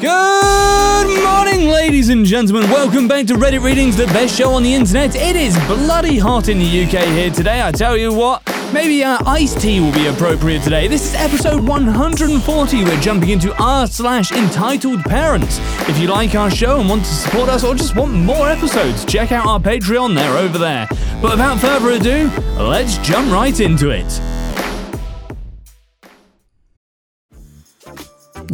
Good morning, ladies and gentlemen. Welcome back to Reddit Readings, the best show on the internet. It is bloody hot in the UK here today. I tell you what, maybe uh, iced tea will be appropriate today. This is episode 140. We're jumping into r slash entitled parents. If you like our show and want to support us or just want more episodes, check out our Patreon. They're over there. But without further ado, let's jump right into it.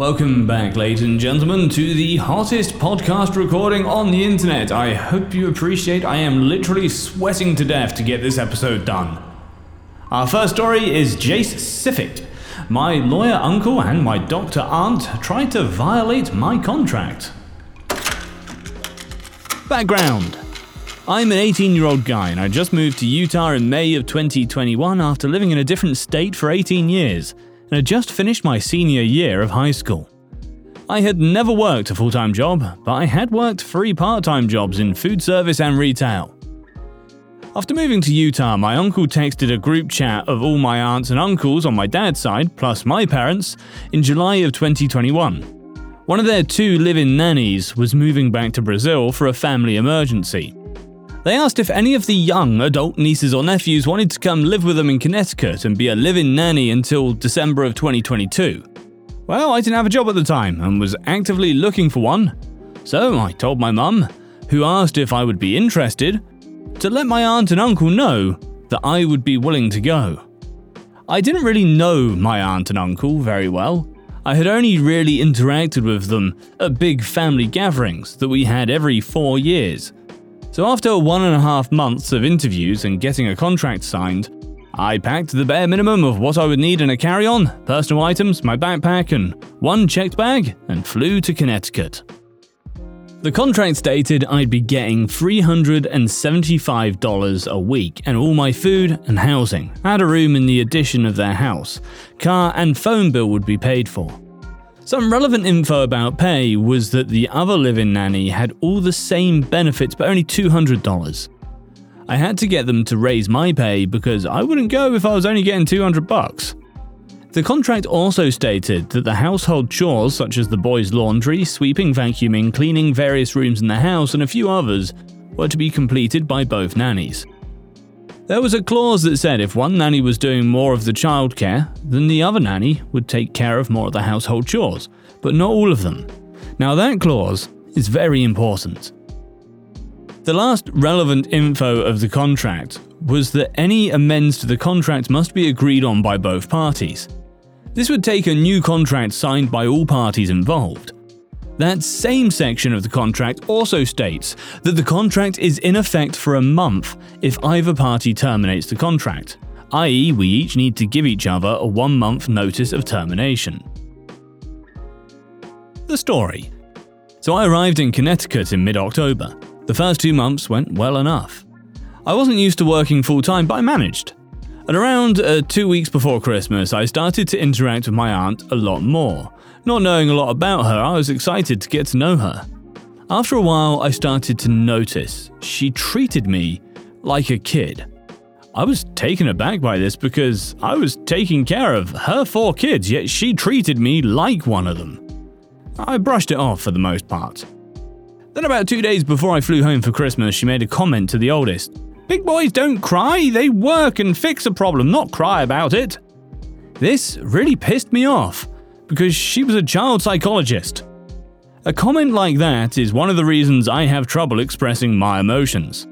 Welcome back, ladies and gentlemen, to the hottest podcast recording on the internet. I hope you appreciate I am literally sweating to death to get this episode done. Our first story is Jace Siffit. My lawyer uncle and my doctor aunt tried to violate my contract. Background I'm an 18 year old guy and I just moved to Utah in May of 2021 after living in a different state for 18 years and had just finished my senior year of high school. I had never worked a full time job, but I had worked three part time jobs in food service and retail. After moving to Utah, my uncle texted a group chat of all my aunts and uncles on my dad's side, plus my parents, in July of 2021. One of their two live in nannies was moving back to Brazil for a family emergency. They asked if any of the young adult nieces or nephews wanted to come live with them in Connecticut and be a live in nanny until December of 2022. Well, I didn't have a job at the time and was actively looking for one, so I told my mum, who asked if I would be interested, to let my aunt and uncle know that I would be willing to go. I didn't really know my aunt and uncle very well. I had only really interacted with them at big family gatherings that we had every four years so after one and a half months of interviews and getting a contract signed, I packed the bare minimum of what I would need in a carry on, personal items, my backpack, and one checked bag, and flew to Connecticut. The contract stated I'd be getting $375 a week and all my food and housing. I had a room in the addition of their house. Car and phone bill would be paid for. Some relevant info about pay was that the other live in nanny had all the same benefits but only $200. I had to get them to raise my pay because I wouldn't go if I was only getting 200 bucks. The contract also stated that the household chores such as the boys' laundry, sweeping, vacuuming, cleaning various rooms in the house and a few others were to be completed by both nannies. There was a clause that said if one nanny was doing more of the childcare, then the other nanny would take care of more of the household chores, but not all of them. Now, that clause is very important. The last relevant info of the contract was that any amends to the contract must be agreed on by both parties. This would take a new contract signed by all parties involved. That same section of the contract also states that the contract is in effect for a month if either party terminates the contract, i.e., we each need to give each other a one month notice of termination. The story. So I arrived in Connecticut in mid October. The first two months went well enough. I wasn't used to working full time, but I managed. And around uh, two weeks before Christmas, I started to interact with my aunt a lot more. Not knowing a lot about her, I was excited to get to know her. After a while, I started to notice she treated me like a kid. I was taken aback by this because I was taking care of her four kids, yet she treated me like one of them. I brushed it off for the most part. Then, about two days before I flew home for Christmas, she made a comment to the oldest Big boys don't cry, they work and fix a problem, not cry about it. This really pissed me off because she was a child psychologist. A comment like that is one of the reasons I have trouble expressing my emotions.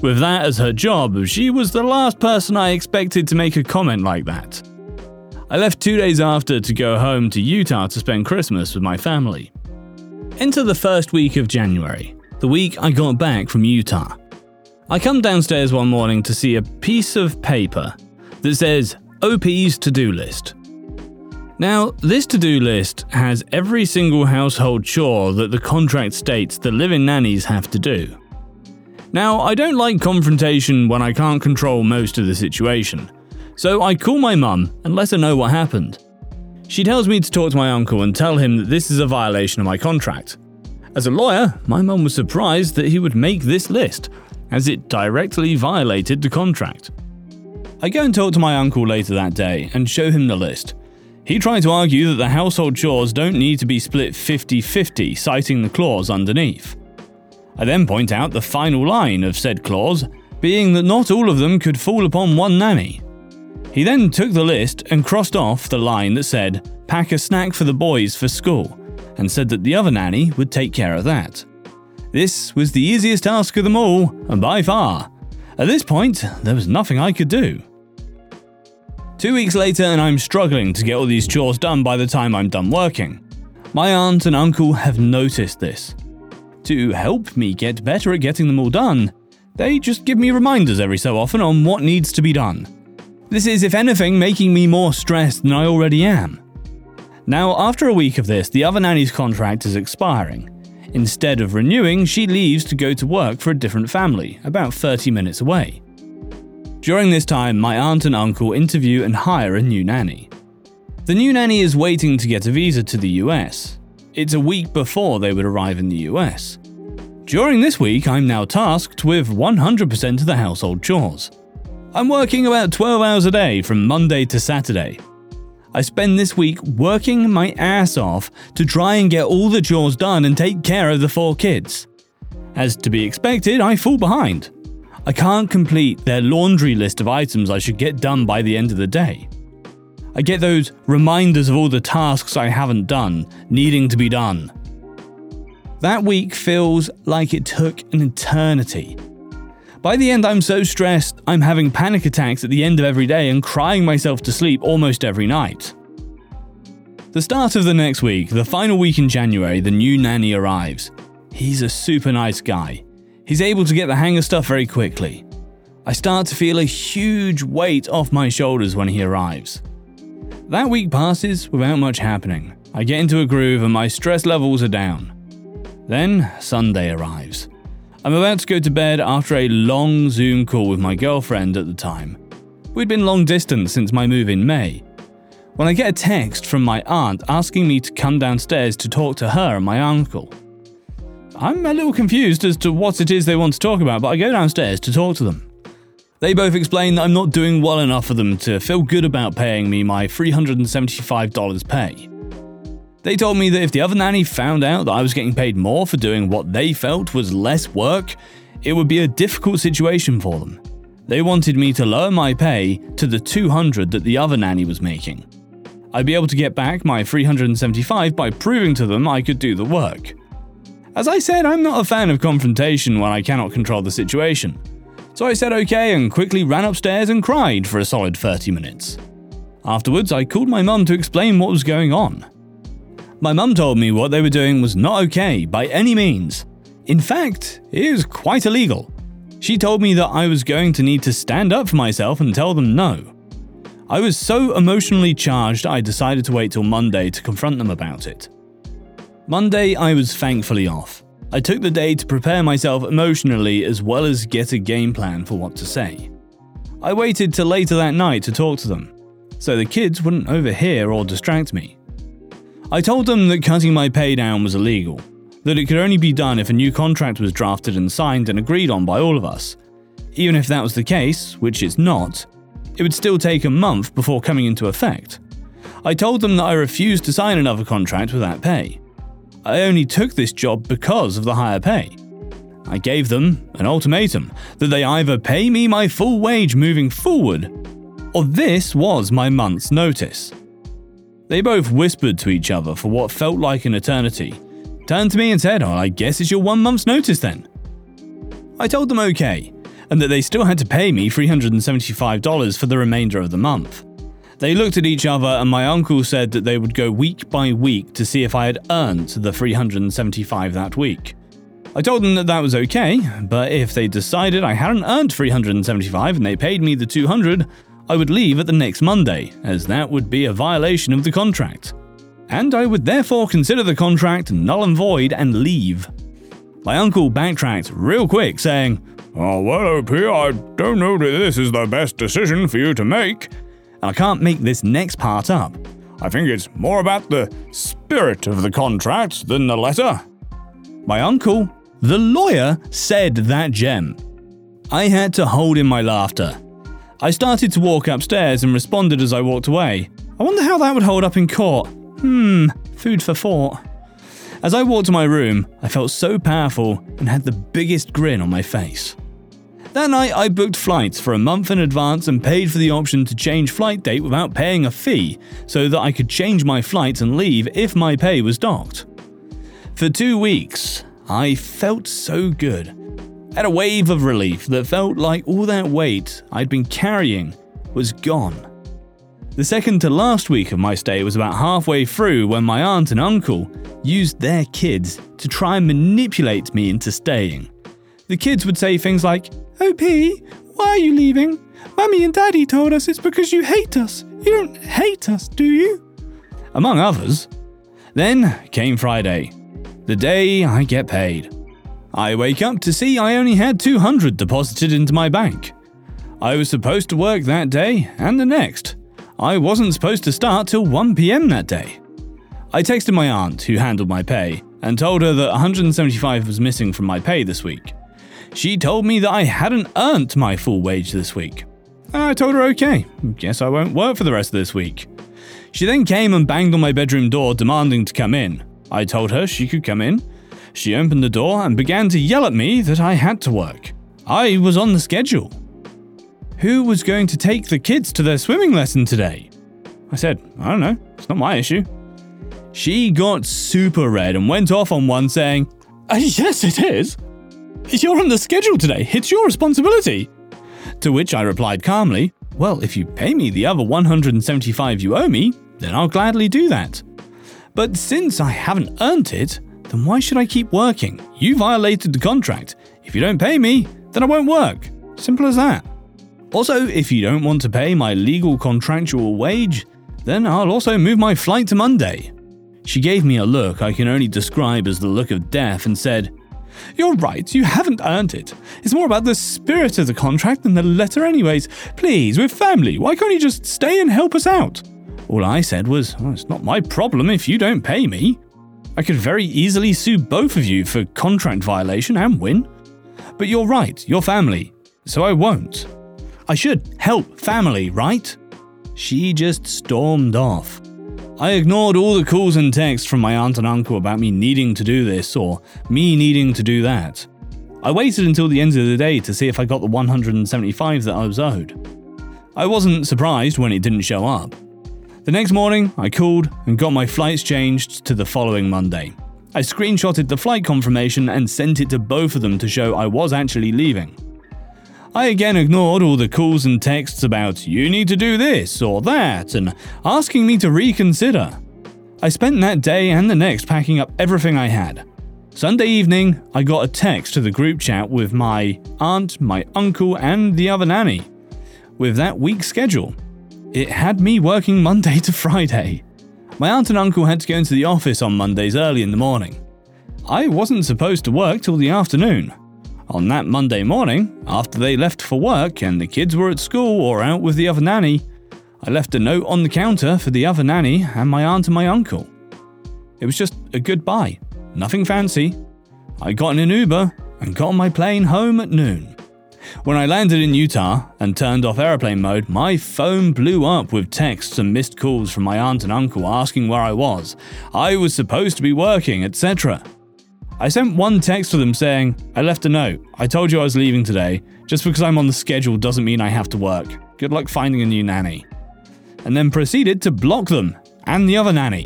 With that as her job, she was the last person I expected to make a comment like that. I left two days after to go home to Utah to spend Christmas with my family. Enter the first week of January, the week I got back from Utah. I come downstairs one morning to see a piece of paper that says OP's to do list. Now, this to do list has every single household chore that the contract states the living nannies have to do. Now, I don't like confrontation when I can't control most of the situation, so I call my mum and let her know what happened. She tells me to talk to my uncle and tell him that this is a violation of my contract. As a lawyer, my mum was surprised that he would make this list, as it directly violated the contract. I go and talk to my uncle later that day and show him the list. He tried to argue that the household chores don't need to be split 50 50, citing the clause underneath. I then point out the final line of said clause, being that not all of them could fall upon one nanny. He then took the list and crossed off the line that said, pack a snack for the boys for school, and said that the other nanny would take care of that. This was the easiest task of them all, and by far. At this point, there was nothing I could do. Two weeks later, and I'm struggling to get all these chores done by the time I'm done working. My aunt and uncle have noticed this. To help me get better at getting them all done, they just give me reminders every so often on what needs to be done. This is, if anything, making me more stressed than I already am. Now, after a week of this, the other nanny's contract is expiring. Instead of renewing, she leaves to go to work for a different family, about 30 minutes away. During this time, my aunt and uncle interview and hire a new nanny. The new nanny is waiting to get a visa to the US. It's a week before they would arrive in the US. During this week, I'm now tasked with 100% of the household chores. I'm working about 12 hours a day from Monday to Saturday. I spend this week working my ass off to try and get all the chores done and take care of the four kids. As to be expected, I fall behind. I can't complete their laundry list of items I should get done by the end of the day. I get those reminders of all the tasks I haven't done, needing to be done. That week feels like it took an eternity. By the end, I'm so stressed, I'm having panic attacks at the end of every day and crying myself to sleep almost every night. The start of the next week, the final week in January, the new nanny arrives. He's a super nice guy. He's able to get the hang of stuff very quickly. I start to feel a huge weight off my shoulders when he arrives. That week passes without much happening. I get into a groove and my stress levels are down. Then Sunday arrives. I'm about to go to bed after a long Zoom call with my girlfriend at the time. We'd been long distance since my move in May. When I get a text from my aunt asking me to come downstairs to talk to her and my uncle. I'm a little confused as to what it is they want to talk about, but I go downstairs to talk to them. They both explain that I'm not doing well enough for them to feel good about paying me my $375 pay. They told me that if the other nanny found out that I was getting paid more for doing what they felt was less work, it would be a difficult situation for them. They wanted me to lower my pay to the 200 that the other nanny was making. I'd be able to get back my 375 by proving to them I could do the work. As I said, I'm not a fan of confrontation when I cannot control the situation. So I said okay and quickly ran upstairs and cried for a solid 30 minutes. Afterwards, I called my mum to explain what was going on. My mum told me what they were doing was not okay by any means. In fact, it was quite illegal. She told me that I was going to need to stand up for myself and tell them no. I was so emotionally charged, I decided to wait till Monday to confront them about it. Monday, I was thankfully off. I took the day to prepare myself emotionally as well as get a game plan for what to say. I waited till later that night to talk to them, so the kids wouldn't overhear or distract me. I told them that cutting my pay down was illegal, that it could only be done if a new contract was drafted and signed and agreed on by all of us. Even if that was the case, which it's not, it would still take a month before coming into effect. I told them that I refused to sign another contract without pay. I only took this job because of the higher pay. I gave them an ultimatum that they either pay me my full wage moving forward, or this was my month's notice. They both whispered to each other for what felt like an eternity, turned to me and said, Oh, I guess it's your one month's notice then. I told them okay, and that they still had to pay me $375 for the remainder of the month. They looked at each other, and my uncle said that they would go week by week to see if I had earned the 375 that week. I told them that that was okay, but if they decided I hadn't earned 375 and they paid me the 200, I would leave at the next Monday, as that would be a violation of the contract. And I would therefore consider the contract null and void and leave. My uncle backtracked real quick, saying, Oh, well, OP, I don't know that this is the best decision for you to make. And I can't make this next part up. I think it's more about the spirit of the contract than the letter. My uncle, the lawyer, said that gem. I had to hold in my laughter. I started to walk upstairs and responded as I walked away. I wonder how that would hold up in court. Hmm, food for thought. As I walked to my room, I felt so powerful and had the biggest grin on my face. That night, I booked flights for a month in advance and paid for the option to change flight date without paying a fee so that I could change my flights and leave if my pay was docked. For two weeks, I felt so good. Had a wave of relief that felt like all that weight I'd been carrying was gone. The second to last week of my stay was about halfway through when my aunt and uncle used their kids to try and manipulate me into staying. The kids would say things like, OP, why are you leaving? Mummy and Daddy told us it's because you hate us. You don't hate us, do you? Among others. Then came Friday, the day I get paid. I wake up to see I only had 200 deposited into my bank. I was supposed to work that day and the next. I wasn't supposed to start till 1 pm that day. I texted my aunt, who handled my pay, and told her that 175 was missing from my pay this week. She told me that I hadn't earned my full wage this week. I told her okay, guess I won't work for the rest of this week. She then came and banged on my bedroom door demanding to come in. I told her she could come in. She opened the door and began to yell at me that I had to work. I was on the schedule. Who was going to take the kids to their swimming lesson today? I said, I don't know, it's not my issue. She got super red and went off on one saying, uh, Yes, it is. You're on the schedule today, it's your responsibility. To which I replied calmly, Well, if you pay me the other 175 you owe me, then I'll gladly do that. But since I haven't earned it, then why should I keep working? You violated the contract. If you don't pay me, then I won't work. Simple as that. Also, if you don't want to pay my legal contractual wage, then I'll also move my flight to Monday. She gave me a look I can only describe as the look of death and said, You're right, you haven't earned it. It's more about the spirit of the contract than the letter, anyways. Please, we're family. Why can't you just stay and help us out? All I said was, well, It's not my problem if you don't pay me. I could very easily sue both of you for contract violation and win. But you're right, you're family, so I won't. I should help family, right? She just stormed off. I ignored all the calls and texts from my aunt and uncle about me needing to do this or me needing to do that. I waited until the end of the day to see if I got the 175 that I was owed. I wasn't surprised when it didn't show up. The next morning, I called and got my flights changed to the following Monday. I screenshotted the flight confirmation and sent it to both of them to show I was actually leaving. I again ignored all the calls and texts about you need to do this or that and asking me to reconsider. I spent that day and the next packing up everything I had. Sunday evening, I got a text to the group chat with my aunt, my uncle, and the other nanny. With that week's schedule, it had me working Monday to Friday. My aunt and uncle had to go into the office on Mondays early in the morning. I wasn't supposed to work till the afternoon. On that Monday morning, after they left for work and the kids were at school or out with the other nanny, I left a note on the counter for the other nanny and my aunt and my uncle. It was just a goodbye, nothing fancy. I got in an Uber and got on my plane home at noon. When I landed in Utah and turned off airplane mode, my phone blew up with texts and missed calls from my aunt and uncle asking where I was. I was supposed to be working, etc. I sent one text to them saying, I left a note. I told you I was leaving today. Just because I'm on the schedule doesn't mean I have to work. Good luck finding a new nanny. And then proceeded to block them and the other nanny.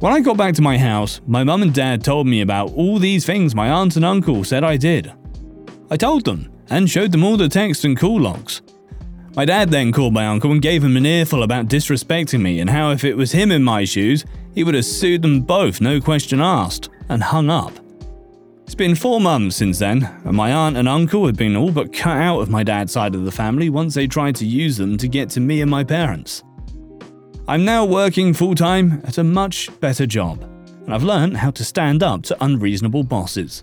When I got back to my house, my mum and dad told me about all these things my aunt and uncle said I did. I told them and showed them all the text and call logs. My dad then called my uncle and gave him an earful about disrespecting me and how if it was him in my shoes, he would have sued them both, no question asked, and hung up. It's been four months since then, and my aunt and uncle have been all but cut out of my dad's side of the family once they tried to use them to get to me and my parents. I'm now working full time at a much better job, and I've learned how to stand up to unreasonable bosses.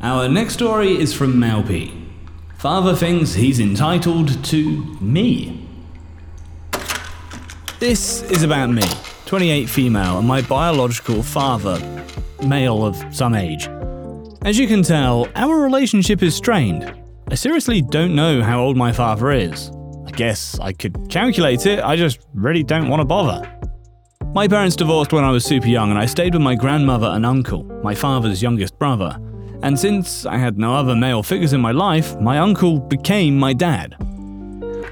Our next story is from Malpy. Father thinks he's entitled to me. This is about me, 28 female, and my biological father, male of some age. As you can tell, our relationship is strained. I seriously don't know how old my father is. I guess I could calculate it, I just really don't want to bother. My parents divorced when I was super young, and I stayed with my grandmother and uncle, my father's youngest brother. And since I had no other male figures in my life, my uncle became my dad.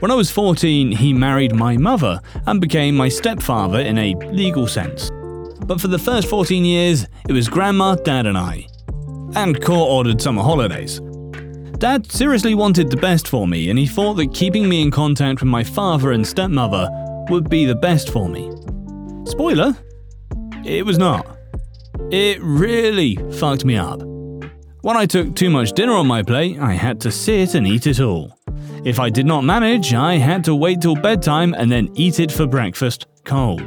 When I was 14, he married my mother and became my stepfather in a legal sense. But for the first 14 years, it was grandma, dad, and I. And court ordered summer holidays. Dad seriously wanted the best for me, and he thought that keeping me in contact with my father and stepmother would be the best for me. Spoiler, it was not. It really fucked me up. When I took too much dinner on my plate, I had to sit and eat it all. If I did not manage, I had to wait till bedtime and then eat it for breakfast cold.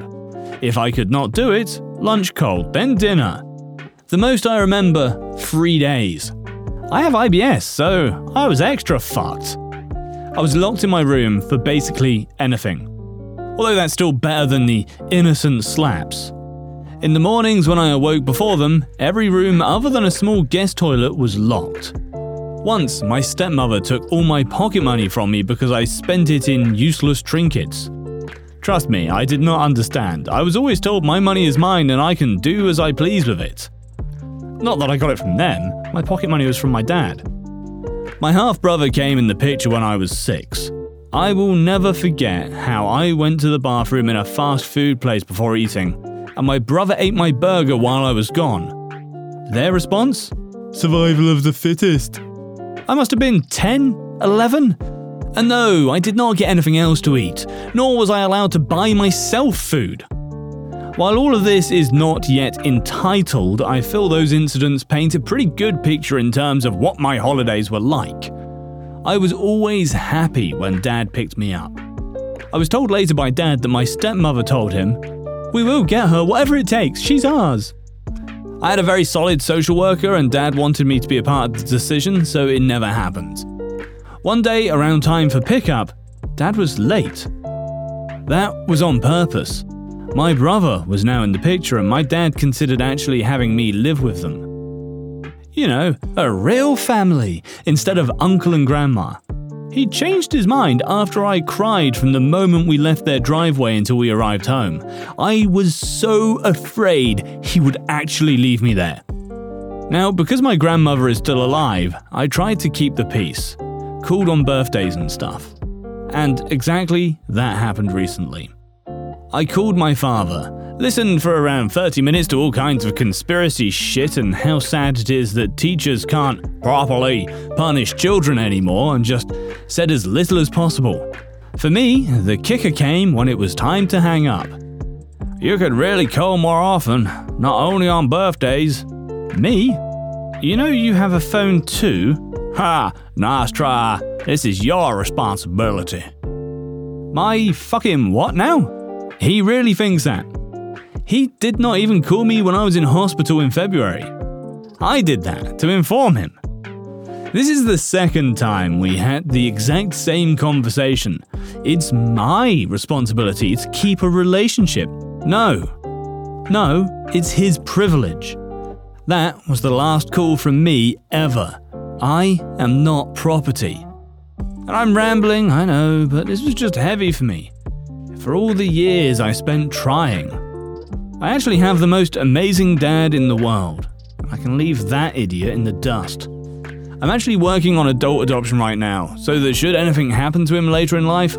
If I could not do it, lunch cold, then dinner. The most I remember, three days. I have IBS, so I was extra fucked. I was locked in my room for basically anything. Although that's still better than the innocent slaps. In the mornings when I awoke before them, every room other than a small guest toilet was locked. Once, my stepmother took all my pocket money from me because I spent it in useless trinkets. Trust me, I did not understand. I was always told my money is mine and I can do as I please with it. Not that I got it from them, my pocket money was from my dad. My half brother came in the picture when I was six. I will never forget how I went to the bathroom in a fast food place before eating, and my brother ate my burger while I was gone. Their response? Survival of the fittest. I must have been 10, 11? And uh, no, I did not get anything else to eat, nor was I allowed to buy myself food. While all of this is not yet entitled, I feel those incidents paint a pretty good picture in terms of what my holidays were like. I was always happy when Dad picked me up. I was told later by Dad that my stepmother told him, We will get her, whatever it takes, she's ours. I had a very solid social worker, and Dad wanted me to be a part of the decision, so it never happened. One day, around time for pickup, Dad was late. That was on purpose. My brother was now in the picture, and my dad considered actually having me live with them. You know, a real family instead of uncle and grandma. He changed his mind after I cried from the moment we left their driveway until we arrived home. I was so afraid he would actually leave me there. Now, because my grandmother is still alive, I tried to keep the peace, called on birthdays and stuff. And exactly that happened recently. I called my father, listened for around 30 minutes to all kinds of conspiracy shit and how sad it is that teachers can't properly punish children anymore, and just said as little as possible. For me, the kicker came when it was time to hang up. You could really call more often, not only on birthdays. Me? You know you have a phone too? Ha! Nice try. This is your responsibility. My fucking what now? He really thinks that. He did not even call me when I was in hospital in February. I did that to inform him. This is the second time we had the exact same conversation. It's my responsibility to keep a relationship, No. No, it's his privilege. That was the last call from me ever. I am not property. And I'm rambling, I know, but this was just heavy for me. For all the years I spent trying. I actually have the most amazing dad in the world. I can leave that idiot in the dust. I'm actually working on adult adoption right now, so that should anything happen to him later in life,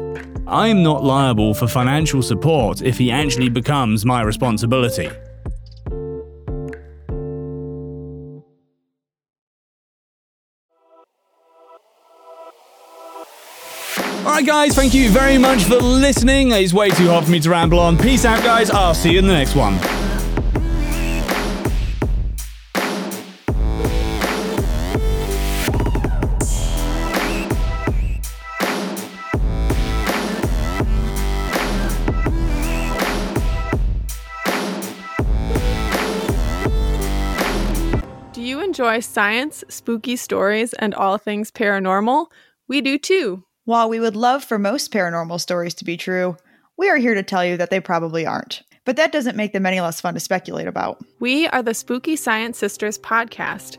I'm not liable for financial support if he actually becomes my responsibility. Alright, guys, thank you very much for listening. It's way too hot for me to ramble on. Peace out, guys. I'll see you in the next one. Do you enjoy science, spooky stories, and all things paranormal? We do too. While we would love for most paranormal stories to be true, we are here to tell you that they probably aren't. But that doesn't make them any less fun to speculate about. We are the Spooky Science Sisters podcast.